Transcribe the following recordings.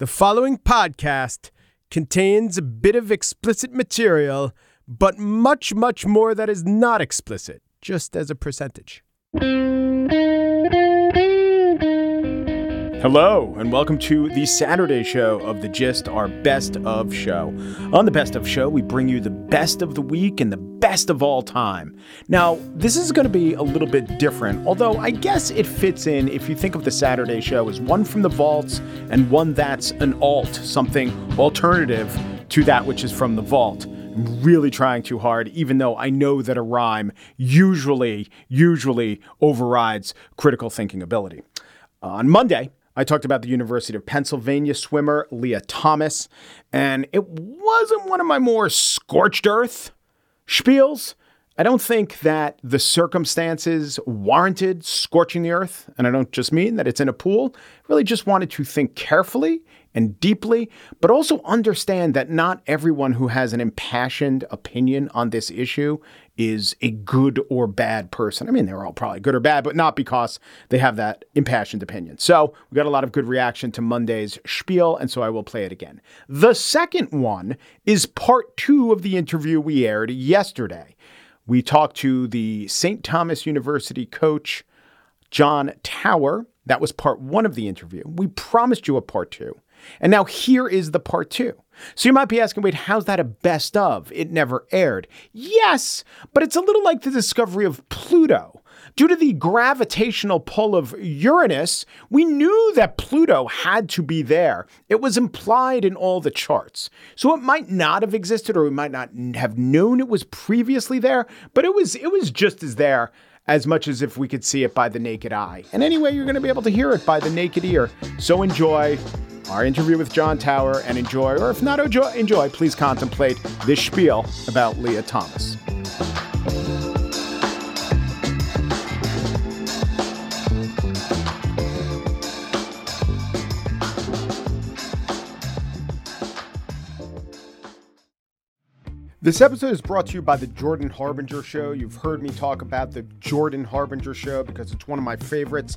The following podcast contains a bit of explicit material, but much, much more that is not explicit, just as a percentage. Hello, and welcome to the Saturday show of The Gist, our best of show. On the best of show, we bring you the best of the week and the best of all time. Now, this is going to be a little bit different, although I guess it fits in if you think of the Saturday show as one from the vaults and one that's an alt, something alternative to that which is from the vault. I'm really trying too hard, even though I know that a rhyme usually, usually overrides critical thinking ability. On Monday, I talked about the University of Pennsylvania swimmer Lia Thomas, and it wasn't one of my more scorched earth spiels. I don't think that the circumstances warranted scorching the earth, and I don't just mean that it's in a pool. I really just wanted to think carefully and deeply, but also understand that not everyone who has an impassioned opinion on this issue is a good or bad person. I mean, they're all probably good or bad, but not because they have that impassioned opinion. So we got a lot of good reaction to Monday's spiel, and so I will play it again. The second one is part two of the interview we aired yesterday. We talked to the St. Thomas University coach, John Tauer. That was part one of the interview. We promised you a part two. And now here is the part two. So you might be asking, wait, how's that a best of? It never aired. Yes, but it's a little like the discovery of Pluto. Due to the gravitational pull of Uranus, we knew that Pluto had to be there. It was implied in all the charts. So it might not have existed or we might not have known it was previously there, but it was it was just as there as much as if we could see it by the naked eye. And anyway, you're going to be able to hear it by the naked ear. So enjoy our interview with John Tauer, and enjoy, or if not enjoy, enjoy please contemplate this spiel about Lia Thomas. This episode is brought to you by the Jordan Harbinger Show. You've heard me talk about the Jordan Harbinger Show because it's one of my favorites.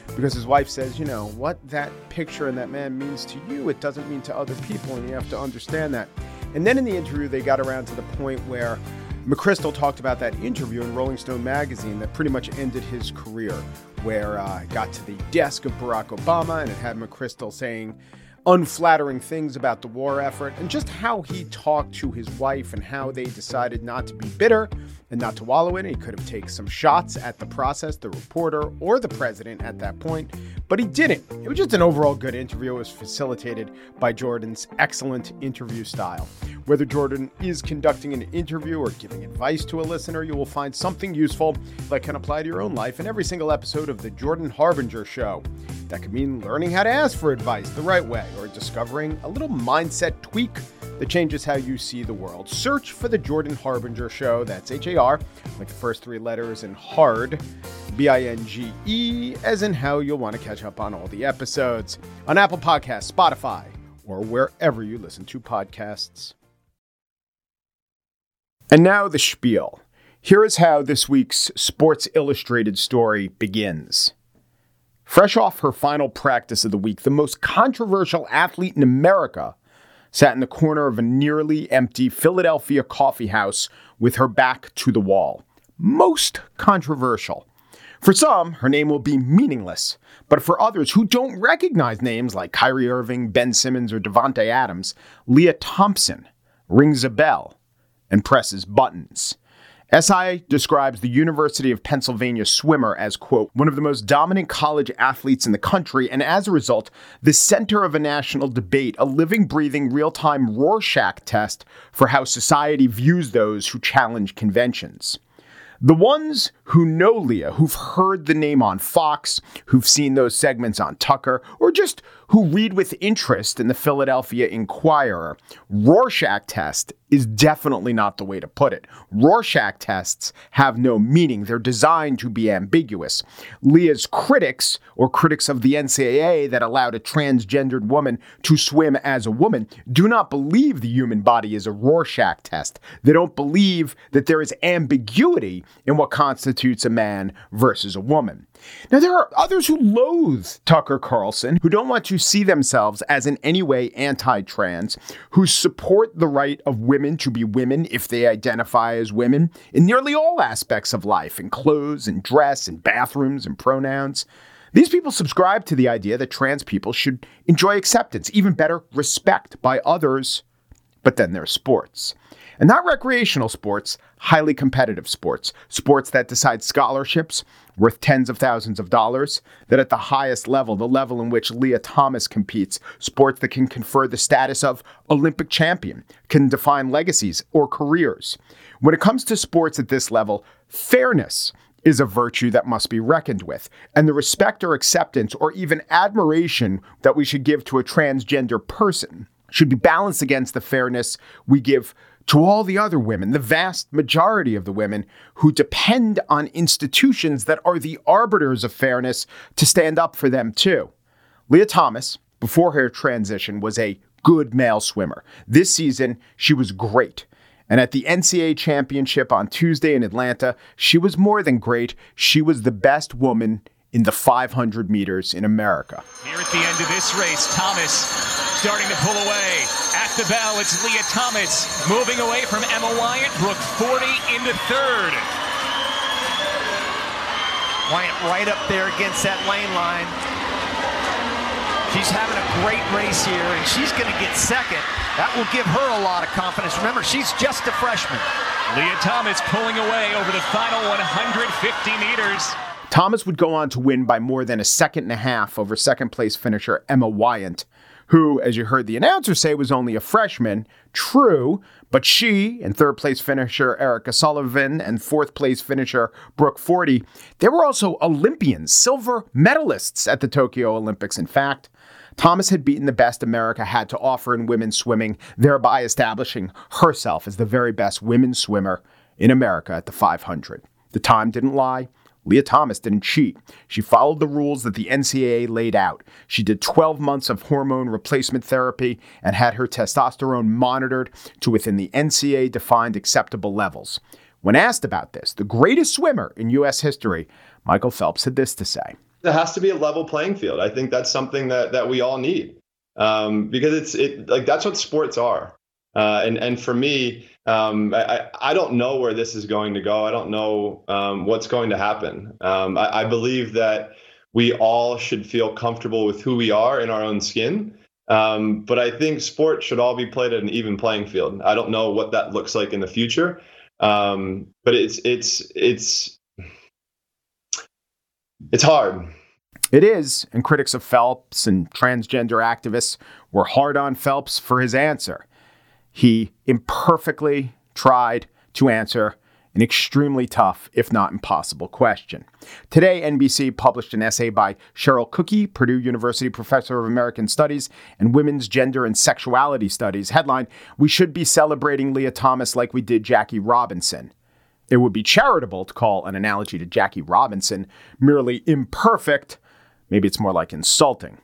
because his wife says, you know, what that picture and that man means to you, it doesn't mean to other people, and you have to understand that. And then in the interview, they got around to the point where McChrystal talked about that interview in Rolling Stone magazine that pretty much ended his career, where uh, got to the desk of Barack Obama and it had McChrystal saying, unflattering things about the war effort and just how he talked to his wife and how they decided not to be bitter and not to wallow in it. He could have taken some shots at the process, the reporter, or the president at that point, but he didn't. It was just an overall good interview. It was facilitated by Jordan's excellent interview style. Whether Jordan is conducting an interview or giving advice to a listener, you will find something useful that can apply to your own life in every single episode of The Jordan Harbinger Show. That could mean learning how to ask for advice the right way or discovering a little mindset tweak that changes how you see the world. Search for The Jordan Harbinger Show. That's H A R, like the first three letters, and hard, B I N G E, as in how you'll want to catch up on all the episodes on Apple Podcasts, Spotify, or wherever you listen to podcasts. And now the spiel. Here is how this week's Sports Illustrated story begins. Fresh off her final practice of the week, the most controversial athlete in America sat in the corner of a nearly empty Philadelphia coffee house with her back to the wall. Most controversial. For some, her name will be meaningless, but for others who don't recognize names like Kyrie Irving, Ben Simmons, or Davante Adams, Lia Thompson rings a bell and presses buttons. SI describes the University of Pennsylvania swimmer as, quote, one of the most dominant college athletes in the country, and as a result, the center of a national debate, a living, breathing, real time Rorschach test for how society views those who challenge conventions. The ones who know Lia, who've heard the name on Fox, who've seen those segments on Tucker, or just who read with interest in the Philadelphia Inquirer, Rorschach test is definitely not the way to put it. Rorschach tests have no meaning. They're designed to be ambiguous. Lia's critics, or critics of the NCAA that allowed a transgendered woman to swim as a woman, do not believe the human body is a Rorschach test. They don't believe that there is ambiguity in what constitutes a man versus a woman. Now, there are others who loathe Tucker Carlson, who don't want to see themselves as in any way anti trans, who support the right of women to be women if they identify as women in nearly all aspects of life, in clothes and dress and bathrooms and pronouns. These people subscribe to the idea that trans people should enjoy acceptance, even better, respect by others. But then there's sports. And not recreational sports, highly competitive sports, sports that decide scholarships worth tens of thousands of dollars, that at the highest level, the level in which Lia Thomas competes, sports that can confer the status of Olympic champion, can define legacies or careers. When it comes to sports at this level, fairness is a virtue that must be reckoned with. And the respect or acceptance or even admiration that we should give to a transgender person should be balanced against the fairness we give to all the other women, the vast majority of the women who depend on institutions that are the arbiters of fairness to stand up for them too. Lia Thomas, before her transition, was a good male swimmer. This season, she was great. And at the NCAA championship on Tuesday in Atlanta, she was more than great. She was the best woman in the 500 meters in America. Here at the end of this race, Thomas starting to pull away. At the bell, it's Lia Thomas moving away from Emma Weyant. Brooke Forde into third. Weyant right up there against that lane line. She's having a great race here, and she's going to get second. That will give her a lot of confidence. Remember, she's just a freshman. Lia Thomas pulling away over the final 150 meters. Thomas would go on to win by more than a second and a half over second place finisher Emma Wyatt, who, as you heard the announcer say, was only a freshman. True, but she and third place finisher Erica Sullivan and fourth place finisher Brooke Forde, they were also Olympians, silver medalists at the Tokyo Olympics. In fact, Thomas had beaten the best America had to offer in women's swimming, thereby establishing herself as the very best women's swimmer in America at the 500. The time didn't lie. Lia Thomas didn't cheat. She followed the rules that the NCAA laid out. She did 12 months of hormone replacement therapy and had her testosterone monitored to within the NCAA defined acceptable levels. When asked about this, the greatest swimmer in U.S. history, Michael Phelps had this to say. There has to be a level playing field. I think that's something that, that we all need um, because it's it like that's what sports are. Uh, and and for me, um, I, I don't know where this is going to go. I don't know um, what's going to happen. Um, I, I, believe that we all should feel comfortable with who we are in our own skin. Um, but I think sports should all be played at an even playing field. I don't know what that looks like in the future, um, but it's it's it's it's hard. It is, and critics of Phelps and transgender activists were hard on Phelps for his answer. He imperfectly tried to answer an extremely tough, if not impossible, question. Today, NBC published an essay by Cheryl Cooky, Purdue University professor of American Studies and Women's Gender and Sexuality Studies. Headline We should be celebrating Lia Thomas like we did Jackie Robinson. It would be charitable to call an analogy to Jackie Robinson merely imperfect. Maybe it's more like insulting.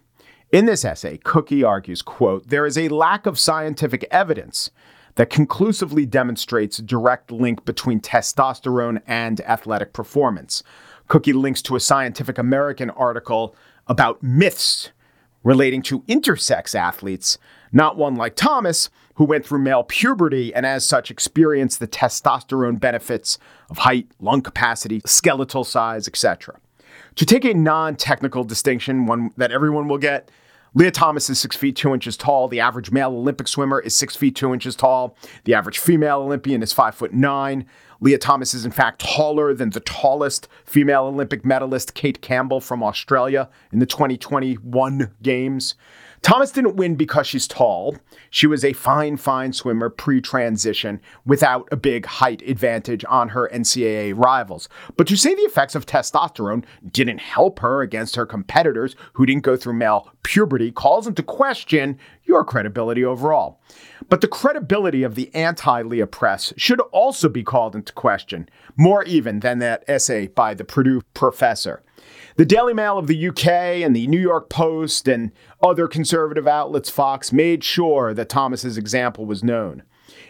In this essay, Cooky argues, quote, there is a lack of scientific evidence that conclusively demonstrates a direct link between testosterone and athletic performance. Cooky links to a Scientific American article about myths relating to intersex athletes, not one like Thomas, who went through male puberty and as such experienced the testosterone benefits of height, lung capacity, skeletal size, etc. To take a non technical distinction, one that everyone will get, Lia Thomas is six feet two inches tall. The average male Olympic swimmer is six feet two inches tall. The average female Olympian is five foot nine. Lia Thomas is, in fact, taller than the tallest female Olympic medalist, Cate Campbell from Australia, in the 2021 Games. Thomas didn't win because she's tall. She was a fine, fine swimmer pre transition without a big height advantage on her NCAA rivals. But to say the effects of testosterone didn't help her against her competitors who didn't go through male puberty calls into question your credibility overall. But the credibility of the anti Lia press should also be called into question, more even than that essay by the Purdue professor. The Daily Mail of the UK and the New York Post and other conservative outlets, Fox, made sure that Thomas's example was known.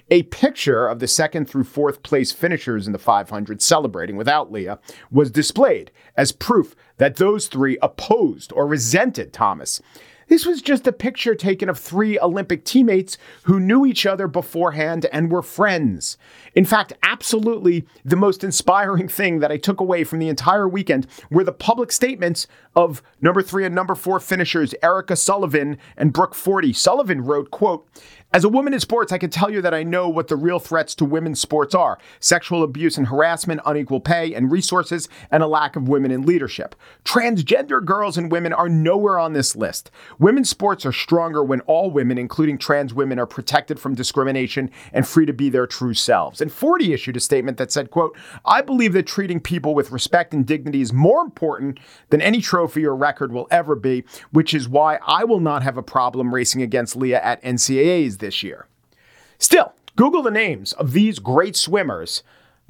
A picture of the second through fourth place finishers in the 500 celebrating without Lia was displayed as proof that those three opposed or resented Thomas. This was just a picture taken of three Olympic teammates who knew each other beforehand and were friends. In fact, absolutely the most inspiring thing that I took away from the entire weekend were the public statements of number three and number four finishers Erica Sullivan and Brooke Forde. Sullivan wrote, quote, as a woman in sports, I can tell you that I know what the real threats to women's sports are sexual abuse and harassment, unequal pay and resources, and a lack of women in leadership. Transgender girls and women are nowhere on this list. Women's sports are stronger when all women, including trans women, are protected from discrimination and free to be their true selves. And Forde issued a statement that said, quote, I believe that treating people with respect and dignity is more important than any trophy or record will ever be, which is why I will not have a problem racing against Lia at NCAAs this year. Still, Google the names of these great swimmers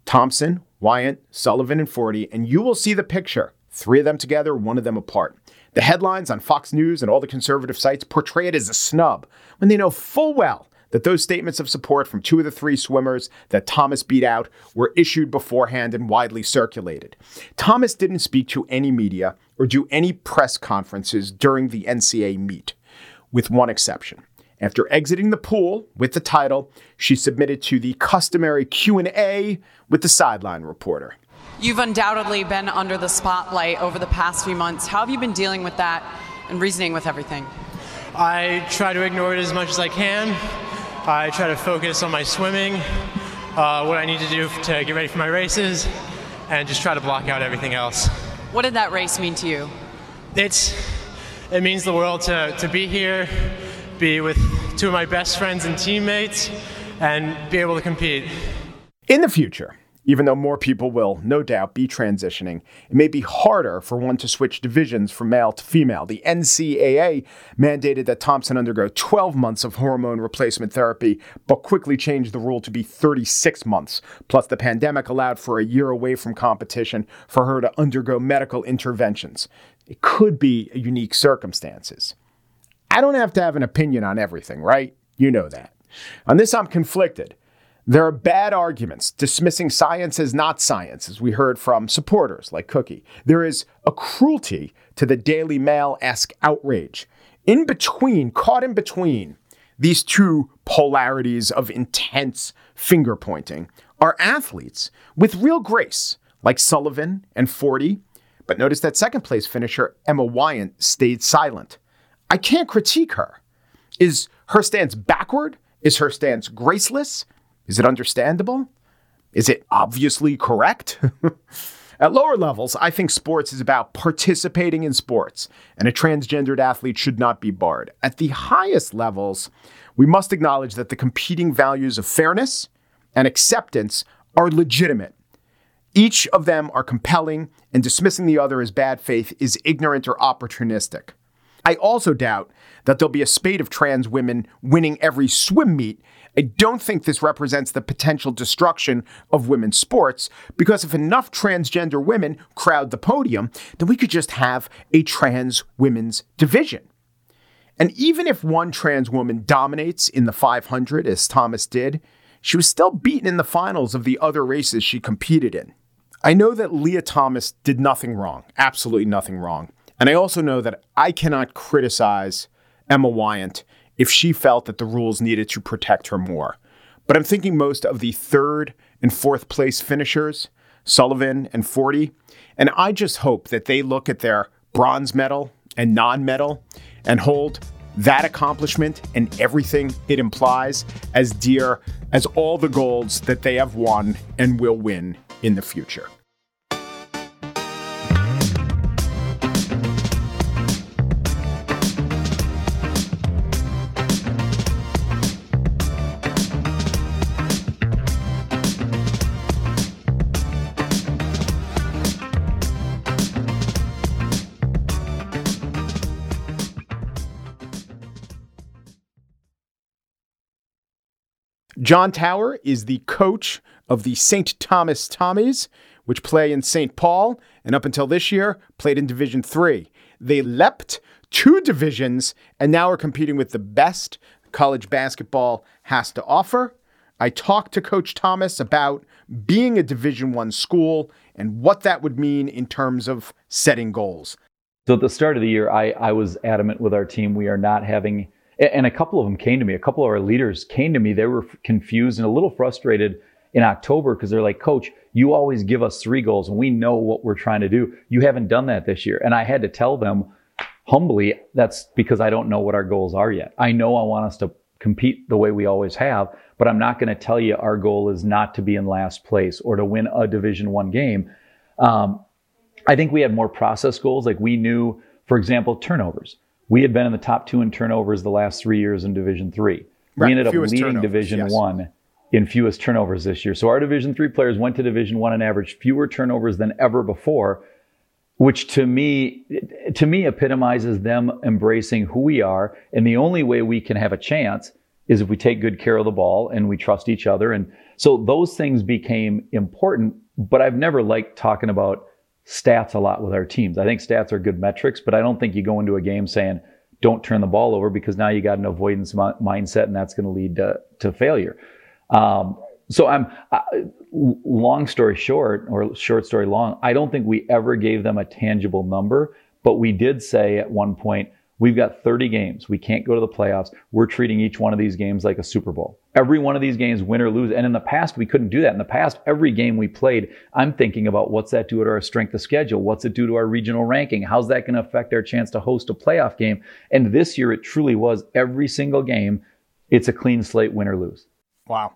Thompson, Weyant, Sullivan, and Forde, and you will see the picture. Three of them together, one of them apart. The headlines on Fox News and all the conservative sites portray it as a snub when they know full well that those statements of support from two of the three swimmers that Thomas beat out were issued beforehand and widely circulated. Thomas didn't speak to any media or do any press conferences during the NCAA meet, with one exception. After exiting the pool with the title, she submitted to the customary Q&A with the sideline reporter. You've undoubtedly been under the spotlight over the past few months. How have you been dealing with that and reasoning with everything? I try to ignore it as much as I can. I try to focus on my swimming, uh, what I need to do to get ready for my races, and just try to block out everything else. What did that race mean to you? It's it means the world to, to be here, be with two of my best friends and teammates, and be able to compete. In the future, even though more people will no doubt be transitioning, it may be harder for one to switch divisions from male to female. The NCAA mandated that Thompson undergo 12 months of hormone replacement therapy, but quickly changed the rule to be 36 months. Plus, the pandemic allowed for a year away from competition for her to undergo medical interventions. It could be unique circumstances. I don't have to have an opinion on everything, right? You know that. On this, I'm conflicted. There are bad arguments dismissing science as not science, as we heard from supporters like Cooky. There is a cruelty to the Daily Mail esque outrage. In between, caught in between these two polarities of intense finger pointing, are athletes with real grace, like Sullivan and Forde. But notice that second place finisher, Emma Weyant, stayed silent. I can't critique her. Is her stance backward? Is her stance graceless? Is it understandable? Is it obviously correct? At lower levels, I think sports is about participating in sports, and a transgendered athlete should not be barred. At the highest levels, we must acknowledge that the competing values of fairness and acceptance are legitimate. Each of them are compelling, and dismissing the other as bad faith is ignorant or opportunistic. I also doubt that there'll be a spate of trans women winning every swim meet. I don't think this represents the potential destruction of women's sports because if enough transgender women crowd the podium, then we could just have a trans women's division. And even if one trans woman dominates in the 500, as Thomas did, she was still beaten in the finals of the other races she competed in. I know that Lia Thomas did nothing wrong, absolutely nothing wrong. And I also know that I cannot criticize Emma Weyant if she felt that the rules needed to protect her more. But I'm thinking most of the third and fourth place finishers, Sullivan and Forde, and I just hope that they look at their bronze medal and non medal and hold that accomplishment and everything it implies as dear as all the golds that they have won and will win in the future. John Tauer is the coach of the St. Thomas Tommies, which play in St. Paul and up until this year played in Division 3. They leapt two divisions and now are competing with the best college basketball has to offer. I talked to Coach Thomas about being a Division 1 school and what that would mean in terms of setting goals. So at the start of the year, I, I was adamant with our team. We are not having and a couple of them came to me. A couple of our leaders came to me. They were confused and a little frustrated in October because they're like, Coach, you always give us three goals and we know what we're trying to do. You haven't done that this year. And I had to tell them humbly, that's because I don't know what our goals are yet. I know I want us to compete the way we always have, but I'm not going to tell you our goal is not to be in last place or to win a Division One game. Um, I think we had more process goals. Like we knew, for example, turnovers. We had been in the top two in turnovers the last three years in Division Three. Right, we ended up leading Division yes. One in fewest turnovers this year. So our Division Three players went to Division One and averaged fewer turnovers than ever before, which to me to me epitomizes them embracing who we are. And the only way we can have a chance is if we take good care of the ball and we trust each other. And so those things became important. But I've never liked talking about stats a lot with our teams. I think stats are good metrics, but I don't think you go into a game saying, don't turn the ball over because now you got an avoidance mindset and that's going to lead to, to failure. Um, so I'm long story short or short story long. I don't think we ever gave them a tangible number, but we did say at one point, We've got 30 games. We can't go to the playoffs. We're treating each one of these games like a Super Bowl. Every one of these games, win or lose. And in the past, we couldn't do that. In the past, every game we played, I'm thinking about what's that do to our strength of schedule? What's it do to our regional ranking? How's that going to affect our chance to host a playoff game? And this year, it truly was every single game. It's a clean slate, win or lose. Wow.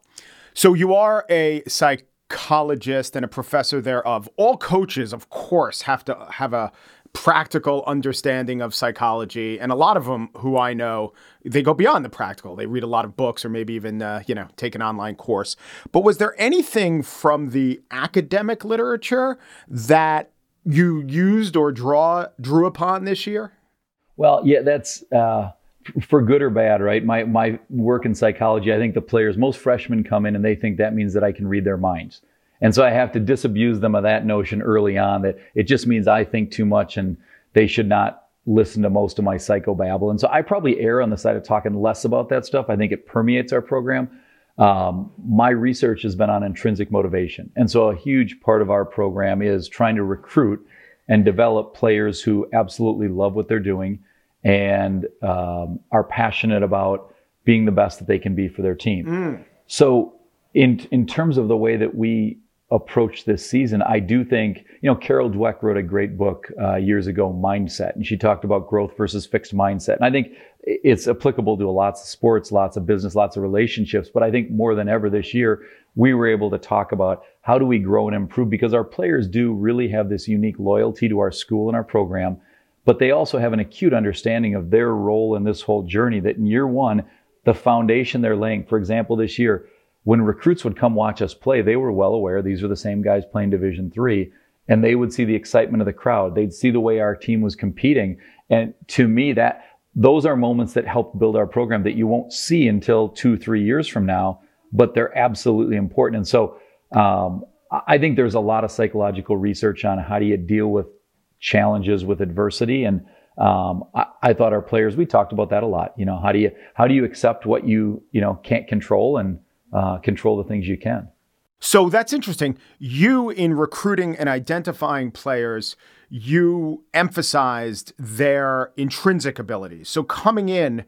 So you are a psychologist and a professor thereof. All coaches, of course, have to have a practical understanding of psychology and a lot of them who i know they go beyond the practical. They read a lot of books or maybe even uh, you know take an online course. But was there anything from the academic literature that you used or draw drew upon this year? Well yeah that's uh, for good or bad right? My my work in psychology i think the players most freshmen come in and they think that means that i can read their minds and so I have to disabuse them of that notion early on that it just means I think too much and they should not listen to most of my psychobabble. And so I probably err on the side of talking less about that stuff. I think it permeates our program. Um, my research has been on intrinsic motivation. And so a huge part of our program is trying to recruit and develop players who absolutely love what they're doing and um, are passionate about being the best that they can be for their team. Mm. So in in terms of the way that we approach this season, I do think, you know, Carol Dweck wrote a great book uh, years ago, Mindset, and she talked about growth versus fixed mindset. And I think it's applicable to lots of sports, lots of business, lots of relationships. But I think more than ever this year, we were able to talk about how do we grow and improve because our players do really have this unique loyalty to our school and our program, but they also have an acute understanding of their role in this whole journey that in year one, the foundation they're laying, for example, this year, when recruits would come watch us play, they were well aware these are the same guys playing Division three, and they would see the excitement of the crowd. They'd see the way our team was competing, and to me, that those are moments that help build our program that you won't see until two, three years from now, but they're absolutely important. And so, um, I think there's a lot of psychological research on how do you deal with challenges with adversity and um, I, I, thought our players we talked about that a lot you know how do you how do you accept what you you know can't control and uh, control the things you can. So that's interesting. You, in recruiting and identifying players, you emphasized their intrinsic abilities. So coming in,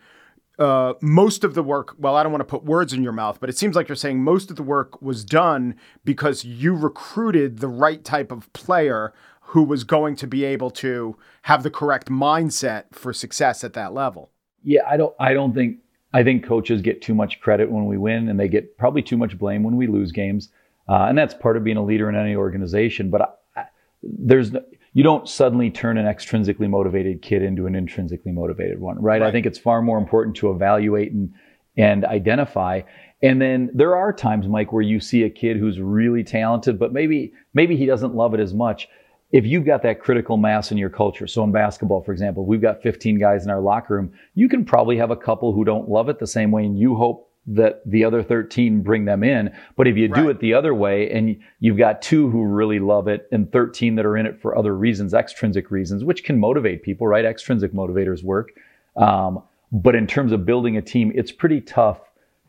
uh, most of the work, well, I don't want to put words in your mouth, but it seems like you're saying most of the work was done because you recruited the right type of player who was going to be able to have the correct mindset for success at that level. Yeah, I don't. I don't think. I think coaches get too much credit when we win, and they get probably too much blame when we lose games. Uh, and that's part of being a leader in any organization. But I, I, there's no, you don't suddenly turn an extrinsically motivated kid into an intrinsically motivated one, right? right? I think it's far more important to evaluate and and identify. And then there are times, Mike, where you see a kid who's really talented, but maybe maybe he doesn't love it as much. If you've got that critical mass in your culture, so in basketball, for example, we've got 15 guys in our locker room. You can probably have a couple who don't love it the same way, and you hope that the other 13 bring them in. But if you right. do it the other way and you've got two who really love it and 13 that are in it for other reasons, extrinsic reasons, which can motivate people, right? Extrinsic motivators work. Um, but in terms of building a team, it's pretty tough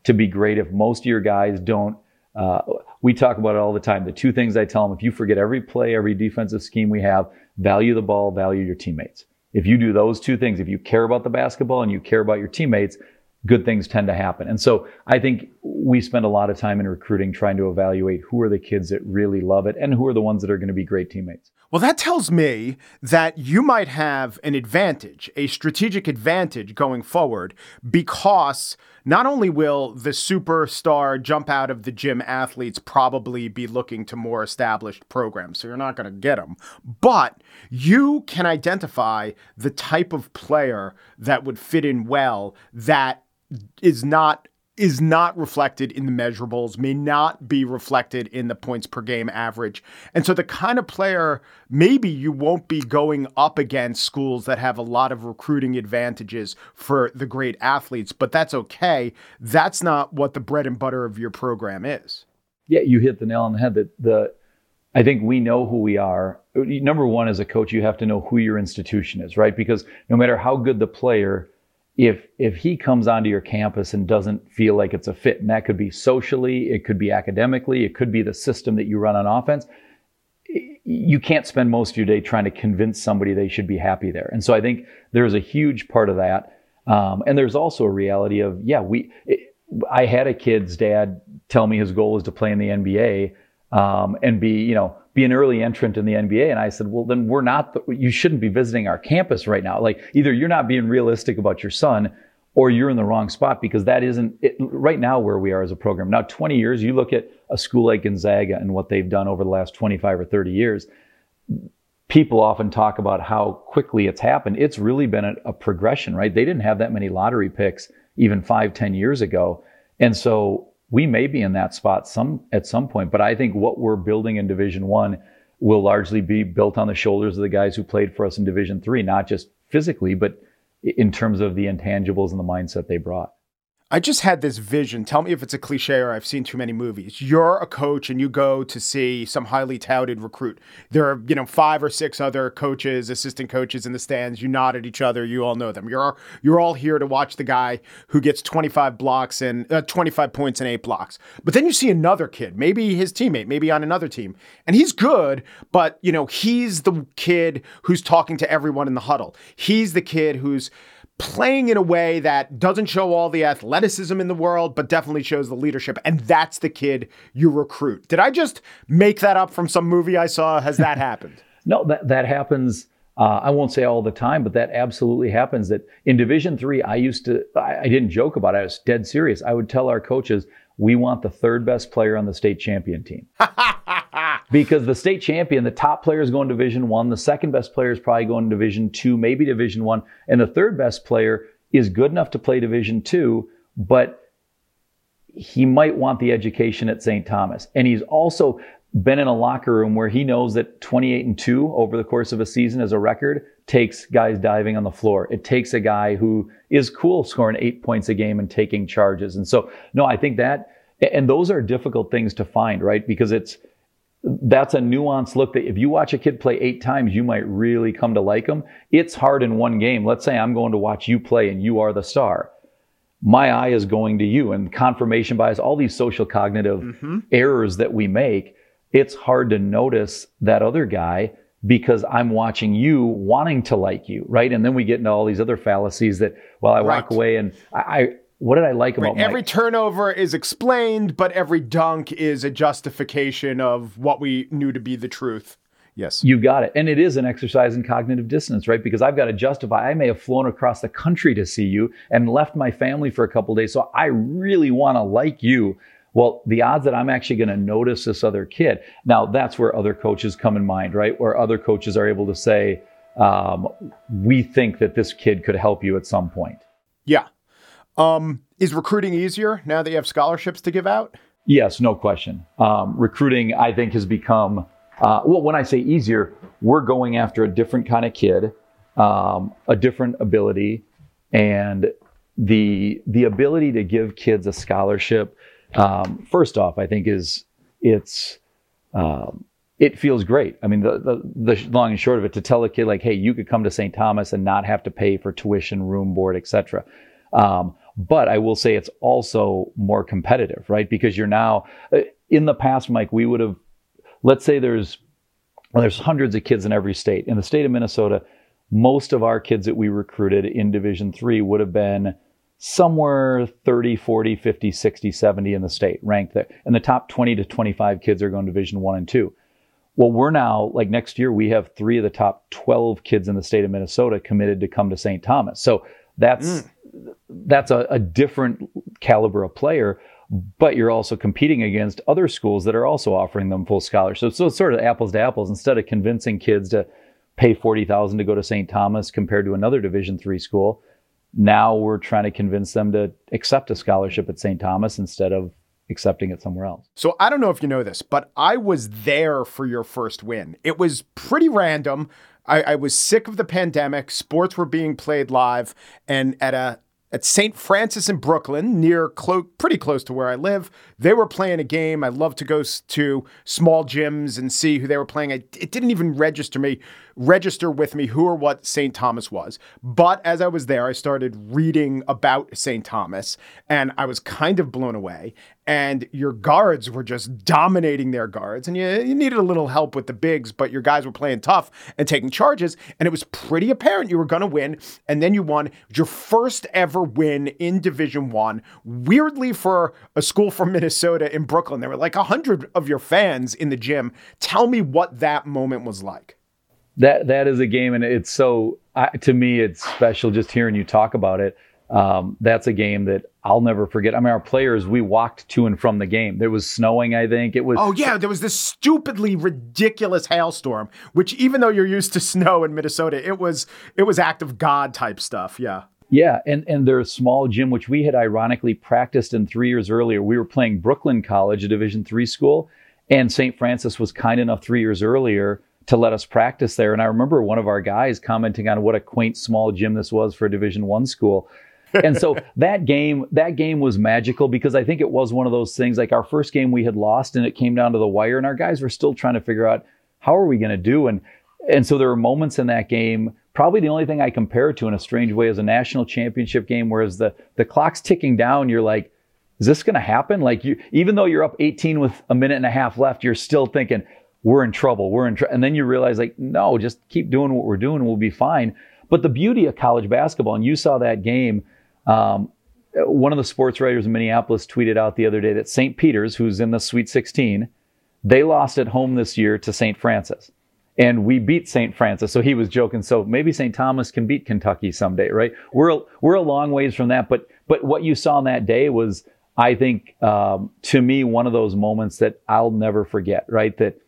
to be great if most of your guys don't. Uh, we talk about it all the time. The two things I tell them if you forget every play, every defensive scheme we have, value the ball, value your teammates. If you do those two things, if you care about the basketball and you care about your teammates, good things tend to happen. And so I think we spend a lot of time in recruiting trying to evaluate who are the kids that really love it and who are the ones that are going to be great teammates. Well, that tells me that you might have an advantage, a strategic advantage going forward, because not only will the superstar jump out of the gym athletes probably be looking to more established programs, so you're not going to get them, but you can identify the type of player that would fit in well that is not is not reflected in the measurables, may not be reflected in the points per game average. And so the kind of player maybe you won't be going up against schools that have a lot of recruiting advantages for the great athletes, but that's okay. That's not what the bread and butter of your program is. Yeah, you hit the nail on the head that the I think we know who we are. Number one, as a coach, you have to know who your institution is, right? Because no matter how good the player, if if he comes onto your campus and doesn't feel like it's a fit, and that could be socially, it could be academically, it could be the system that you run on offense, you can't spend most of your day trying to convince somebody they should be happy there. And so I think there's a huge part of that. Um, and there's also a reality of yeah, we. It, I had a kid's dad tell me his goal is to play in the NBA um, and be you know be an early entrant in the NBA. And I said, well, then we're not, the, you shouldn't be visiting our campus right now. Like either you're not being realistic about your son or you're in the wrong spot because that isn't it, right now where we are as a program. Now, 20 years, you look at a school like Gonzaga and what they've done over the last 25 or 30 years. People often talk about how quickly it's happened. It's really been a, a progression, right? They didn't have that many lottery picks even five, 10 years ago. And so we may be in that spot some at some point, but I think what we're building in Division One will largely be built on the shoulders of the guys who played for us in Division Three, not just physically, but in terms of the intangibles and the mindset they brought. I just had this vision. Tell me if it's a cliche or I've seen too many movies. You're a coach and you go to see some highly touted recruit. There are, you know, five or six other coaches, assistant coaches in the stands. You nod at each other. You all know them. You're you're all here to watch the guy who gets 25 blocks and uh, 25 points and eight blocks. But then you see another kid, maybe his teammate, maybe on another team, and he's good, but you know, he's the kid who's talking to everyone in the huddle. He's the kid who's playing in a way that doesn't show all the athleticism in the world, but definitely shows the leadership. And that's the kid you recruit. Did I just make that up from some movie I saw? Has that happened? no, that, that happens. Uh, I won't say all the time, but that absolutely happens. That in Division Three, I used to, I, I didn't joke about it. I was dead serious. I would tell our coaches, we want the third best player on the state champion team. because the state champion, the top player is going Division One, the second best player is probably going Division Two, maybe Division One, and the third best player is good enough to play Division Two, but he might want the education at St. Thomas. And he's also been in a locker room where he knows that 28 and 2 over the course of a season as a record takes guys diving on the floor. It takes a guy who is cool scoring eight points a game and taking charges. And so, no, I think that, and those are difficult things to find, right? Because it's, that's a nuanced look that if you watch a kid play eight times, you might really come to like them. It's hard in one game. Let's say I'm going to watch you play and you are the star. My eye is going to you and confirmation bias, all these social cognitive mm-hmm. errors that we make. It's hard to notice that other guy because I'm watching you wanting to like you, right? And then we get into all these other fallacies that, well, I right. walk away and I, what did I like about right. every Mike? turnover is explained, but every dunk is a justification of what we knew to be the truth. Yes. You got it. And it is an exercise in cognitive dissonance, right? Because I've got to justify, I may have flown across the country to see you and left my family for a couple days. So I really want to like you. Well, the odds that I'm actually going to notice this other kid. Now, that's where other coaches come in mind, right? Where other coaches are able to say, um, we think that this kid could help you at some point. Yeah. Um, is recruiting easier now that you have scholarships to give out? Yes, no question. Um, recruiting, I think, has become uh, well. When I say easier, we're going after a different kind of kid, um, a different ability, and the the ability to give kids a scholarship. Um, first off, I think is it's um, it feels great. I mean, the, the, the long and short of it, to tell a kid like, hey, you could come to St. Thomas and not have to pay for tuition, room, board, etc. Um, but I will say it's also more competitive, right? Because you're now uh, in the past, Mike, we would have, let's say there's well, there's hundreds of kids in every state. In the state of Minnesota, most of our kids that we recruited in Division three would have been somewhere 30, 40, 50, 60, 70 in the state ranked there. And the top 20 to 25 kids are going to Division one and two. Well, we're now like next year we have three of the top 12 kids in the state of Minnesota committed to come to St. Thomas. So that's mm that's a, a different caliber of player but you're also competing against other schools that are also offering them full scholarships. So, it's sort of apples to apples. Instead of convincing kids to pay forty thousand to go to St. Thomas compared to another Division three school, now we're trying to convince them to accept a scholarship at St. Thomas instead of accepting it somewhere else. So I don't know if you know this, but I was there for your first win. It was pretty random. I, I was sick of the pandemic. Sports were being played live, and at a at St. Francis in Brooklyn, near clo- pretty close to where I live. They were playing a game. I love to go to small gyms and see who they were playing. it didn't even register me register with me who or what St. Thomas was. But as I was there, I started reading about St. Thomas and I was kind of blown away. And your guards were just dominating their guards, and you, you needed a little help with the bigs, but your guys were playing tough and taking charges. And it was pretty apparent you were going to win. And then you won your first ever win in Division One. Weirdly, for a school from Minnesota in Brooklyn, there were like a hundred of your fans in the gym. Tell me what that moment was like that that is a game, and it's so I, to me it's special just hearing you talk about it. Um, that's a game that I'll never forget. I mean, our players, we walked to and from the game. There was snowing, I think. It was. Oh, yeah. There was this stupidly ridiculous hailstorm, which even though you're used to snow in Minnesota, it was, it was act of God type stuff. Yeah. Yeah. And, and their small gym, which we had ironically practiced in three years earlier. We were playing Brooklyn College, a Division three school, and St. Francis was kind enough three years earlier to let us practice there. And I remember one of our guys commenting on what a quaint small gym this was for a Division One school. and so that game, that game was magical because I think it was one of those things. Like our first game, we had lost, and it came down to the wire, and our guys were still trying to figure out how are we going to do. And and so there were moments in that game. Probably the only thing I compare it to in a strange way is a national championship game, whereas the the clock's ticking down. You're like, is this going to happen? Like you, even though you're up 18 with a minute and a half left, you're still thinking, we're in trouble. We're in trouble. And then you realize, like, no, just keep doing what we're doing. We'll be fine. But the beauty of college basketball, and you saw that game. Um, one of the sports writers in Minneapolis tweeted out the other day that St. Peter's, who's in the Sweet 16, they lost at home this year to St. Francis. And we beat St. Francis. So he was joking. So maybe St. Thomas can beat Kentucky someday, right? We're, we're a long ways from that. But, but what you saw on that day was, I think, um, to me, one of those moments that I'll never forget, right? That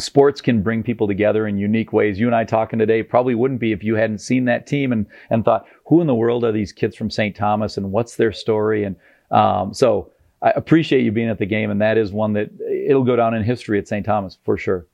sports can bring people together in unique ways. You and I talking today probably wouldn't be if you hadn't seen that team and and thought, who in the world are these kids from St. Thomas and what's their story? And um, so I appreciate you being at the game, and that is one that it'll go down in history at St. Thomas for sure.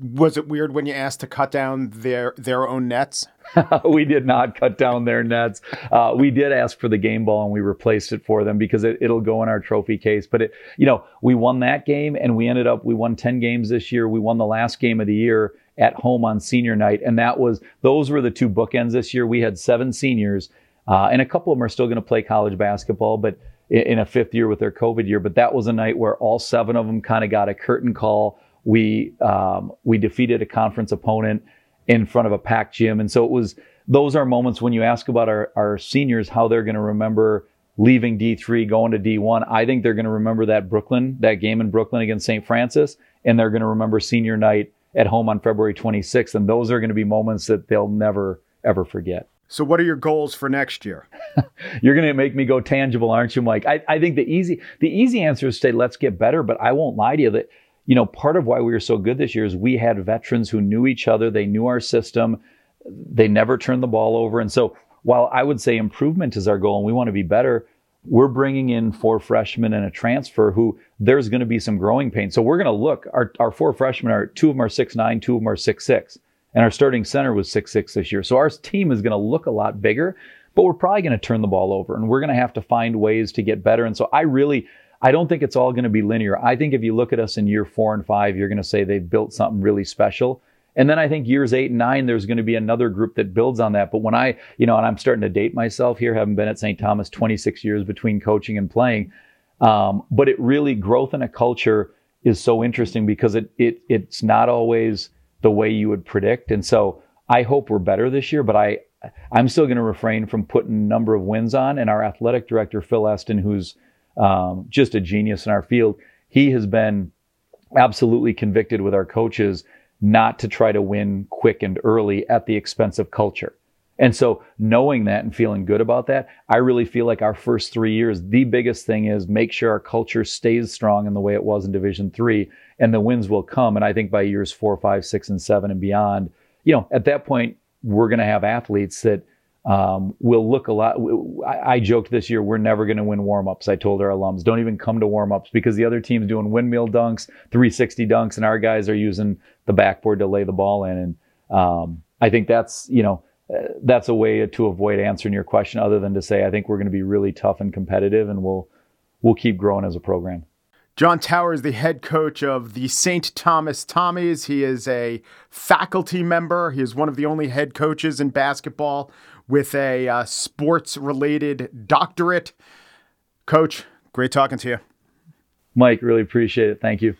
Was it weird when you asked to cut down their their own nets? we did not cut down their nets. Uh, we did ask for the game ball and we replaced it for them because it, will go in our trophy case. But it, you know, we won that game and we ended up we won ten games this year. We won the last game of the year at home on senior night, and that was those were the two bookends this year. We had seven seniors, uh, and a couple of them are still going to play college basketball, but in, in a fifth year with their COVID year. But that was a night where all seven of them kind of got a curtain call. We um, we defeated a conference opponent in front of a packed gym. And so it was, those are moments when you ask about our, our seniors, how they're going to remember leaving D3, going to D1. I think they're going to remember that Brooklyn, that game in Brooklyn against St. Francis, and they're going to remember senior night at home on February 26th. And those are going to be moments that they'll never, ever forget. So, what are your goals for next year? You're going to make me go tangible, aren't you, Mike? I, I think the easy the easy answer is to say let's get better. But I won't lie to you that you know part of why we were so good this year is we had veterans who knew each other, they knew our system, they never turned the ball over, and so while I would say improvement is our goal and we want to be better, we're bringing in four freshmen and a transfer who there's going to be some growing pains. So we're going to look. Our our four freshmen are two of them are six nine, two of them are six six and our starting center was six six this year. So our team is going to look a lot bigger, but we're probably going to turn the ball over, and we're going to have to find ways to get better. And so I really, I don't think it's all going to be linear. I think if you look at us in year four and five, you're going to say they've built something really special. And then I think years eight and nine, there's going to be another group that builds on that. But when I, you know, and I'm starting to date myself here, having been at St. Thomas 26 years between coaching and playing, um, but it really growth in a culture is so interesting because it it it's not always the way you would predict. And so I hope we're better this year, but I I'm still going to refrain from putting a number of wins on. And our athletic director Phil Esten, who's um, just a genius in our field, he has been absolutely convicted with our coaches not to try to win quick and early at the expense of culture. And so knowing that and feeling good about that, I really feel like our first three years, the biggest thing is make sure our culture stays strong in the way it was in Division Three, and the wins will come. And I think by years four, five, six, and seven and beyond, you know, at that point, we're going to have athletes that um, will look a lot. I, I joked this year, we're never going to win warm-ups. I told our alums, don't even come to warm-ups because the other team's doing windmill dunks, 360 dunks, and our guys are using the backboard to lay the ball in. And um, I think that's, you know, that's a way to avoid answering your question other than to say I think we're going to be really tough and competitive and we'll we'll keep growing as a program. John Tauer is the head coach of the St. Thomas Tommies. He is a faculty member. He is one of the only head coaches in basketball with a uh, sports related doctorate. Coach, great talking to you. Mike, really appreciate it. Thank you.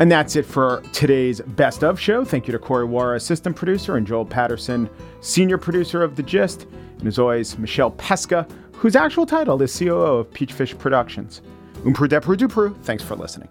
And that's it for today's Best of show. Thank you to Corey Wara, assistant producer, and Joel Patterson, senior producer of The Gist. And as always, Michelle Pesca, whose actual title is COO of Peachfish Productions. Umpru Depru Dupru, thanks for listening.